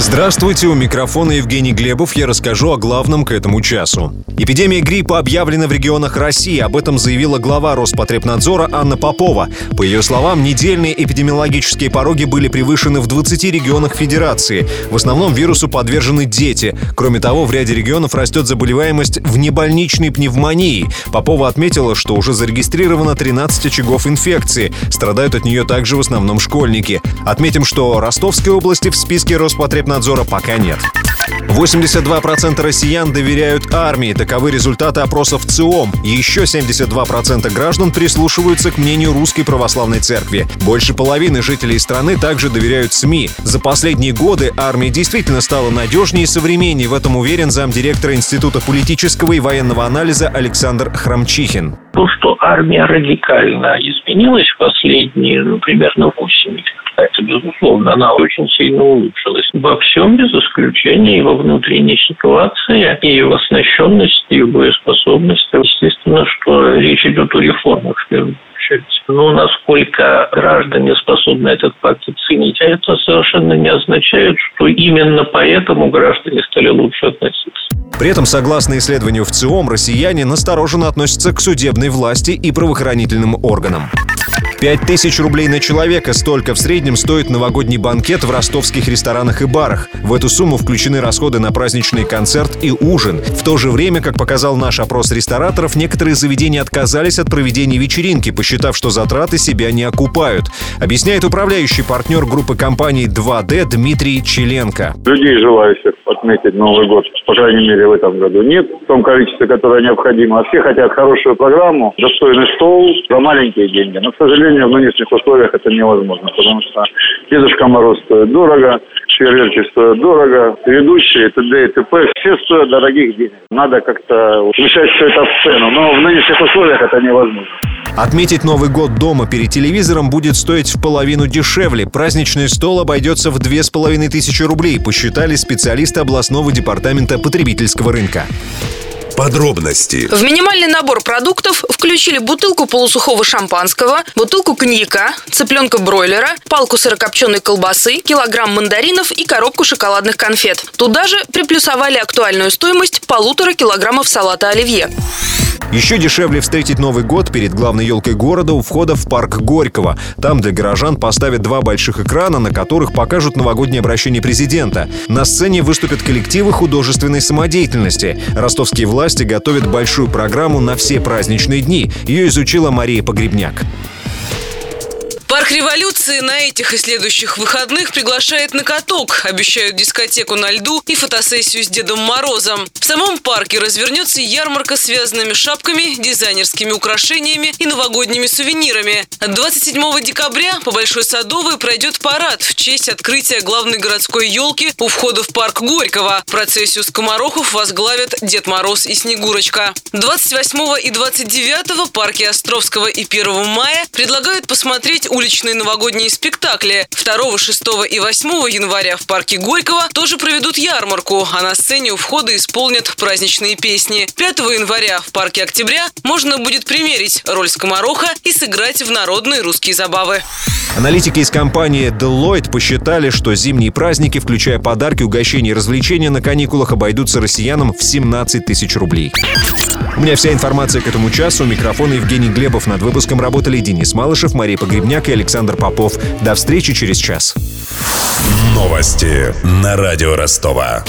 Здравствуйте, у микрофона Евгений Глебов. Я расскажу о главном к этому часу. Эпидемия гриппа объявлена в регионах России. Об этом заявила глава Роспотребнадзора Анна Попова. По ее словам, недельные эпидемиологические пороги были превышены в 20 регионах Федерации. В основном вирусу подвержены дети. Кроме того, в ряде регионов растет заболеваемость внебольничной пневмонии. Попова отметила, что уже зарегистрировано 13 очагов инфекции. Страдают от нее также в основном школьники. Отметим, что Ростовской области в списке Роспотребнадзора Роспотребнадзора пока нет. 82% россиян доверяют армии. Таковы результаты опросов ЦИОМ. Еще 72% граждан прислушиваются к мнению Русской Православной Церкви. Больше половины жителей страны также доверяют СМИ. За последние годы армия действительно стала надежнее и современнее. В этом уверен замдиректора Института политического и военного анализа Александр Храмчихин. То, что армия радикально изменилась в последние, ну, примерно 8 лет, это, безусловно, она очень сильно улучшилась. Во всем, без исключения, во внутренней ситуации, и в оснащенности, и боеспособности. Естественно, что речь идет о реформах в первую очередь. Но насколько граждане способны этот факт оценить, это совершенно не означает, что именно поэтому граждане стали лучше относиться. При этом, согласно исследованию в ЦИОМ, россияне настороженно относятся к судебной власти и правоохранительным органам. 5000 рублей на человека – столько в среднем стоит новогодний банкет в ростовских ресторанах и барах. В эту сумму включены расходы на праздничный концерт и ужин. В то же время, как показал наш опрос рестораторов, некоторые заведения отказались от проведения вечеринки, посчитав, что затраты себя не окупают. Объясняет управляющий партнер группы компаний 2D Дмитрий Челенко. Людей, желающих отметить Новый год, по крайней мере, в этом году нет в том количестве, которое необходимо. А все хотят хорошую программу, достойный стол за маленькие деньги. Но, к сожалению, сожалению, в нынешних условиях это невозможно, потому что Дедушка Мороз стоит дорого, фейерверки стоят дорого, ведущие, т.д. и т.п. Все стоят дорогих денег. Надо как-то включать все это в цену, но в нынешних условиях это невозможно. Отметить Новый год дома перед телевизором будет стоить в половину дешевле. Праздничный стол обойдется в две с половиной тысячи рублей, посчитали специалисты областного департамента потребительского рынка. Подробности. В минимальный набор продуктов включили бутылку полусухого шампанского, бутылку коньяка, цыпленка бройлера, палку сырокопченой колбасы, килограмм мандаринов и коробку шоколадных конфет. Туда же приплюсовали актуальную стоимость полутора килограммов салата оливье. Еще дешевле встретить Новый год перед главной елкой города у входа в парк Горького. Там для горожан поставят два больших экрана, на которых покажут новогоднее обращение президента. На сцене выступят коллективы художественной самодеятельности. Ростовские власти готовят большую программу на все праздничные дни. Ее изучила Мария Погребняк. Парк революции на этих и следующих выходных приглашает на каток. Обещают дискотеку на льду и фотосессию с Дедом Морозом. В самом парке развернется ярмарка с связанными шапками, дизайнерскими украшениями и новогодними сувенирами. 27 декабря по Большой Садовой пройдет парад в честь открытия главной городской елки у входа в парк Горького. Процессию скоморохов возглавят Дед Мороз и Снегурочка. 28 и 29 парки Островского и 1 мая предлагают посмотреть уличные новогодние спектакли. 2, 6 и 8 января в парке Горького тоже проведут ярмарку, а на сцене у входа исполнят праздничные песни. 5 января в парке Октября можно будет примерить роль скомороха и сыграть в народные русские забавы. Аналитики из компании Deloitte посчитали, что зимние праздники, включая подарки, угощения и развлечения на каникулах, обойдутся россиянам в 17 тысяч рублей. У меня вся информация к этому часу. У микрофона Евгений Глебов. Над выпуском работали Денис Малышев, Мария Погребняк и Александр Попов. До встречи через час. Новости на радио Ростова.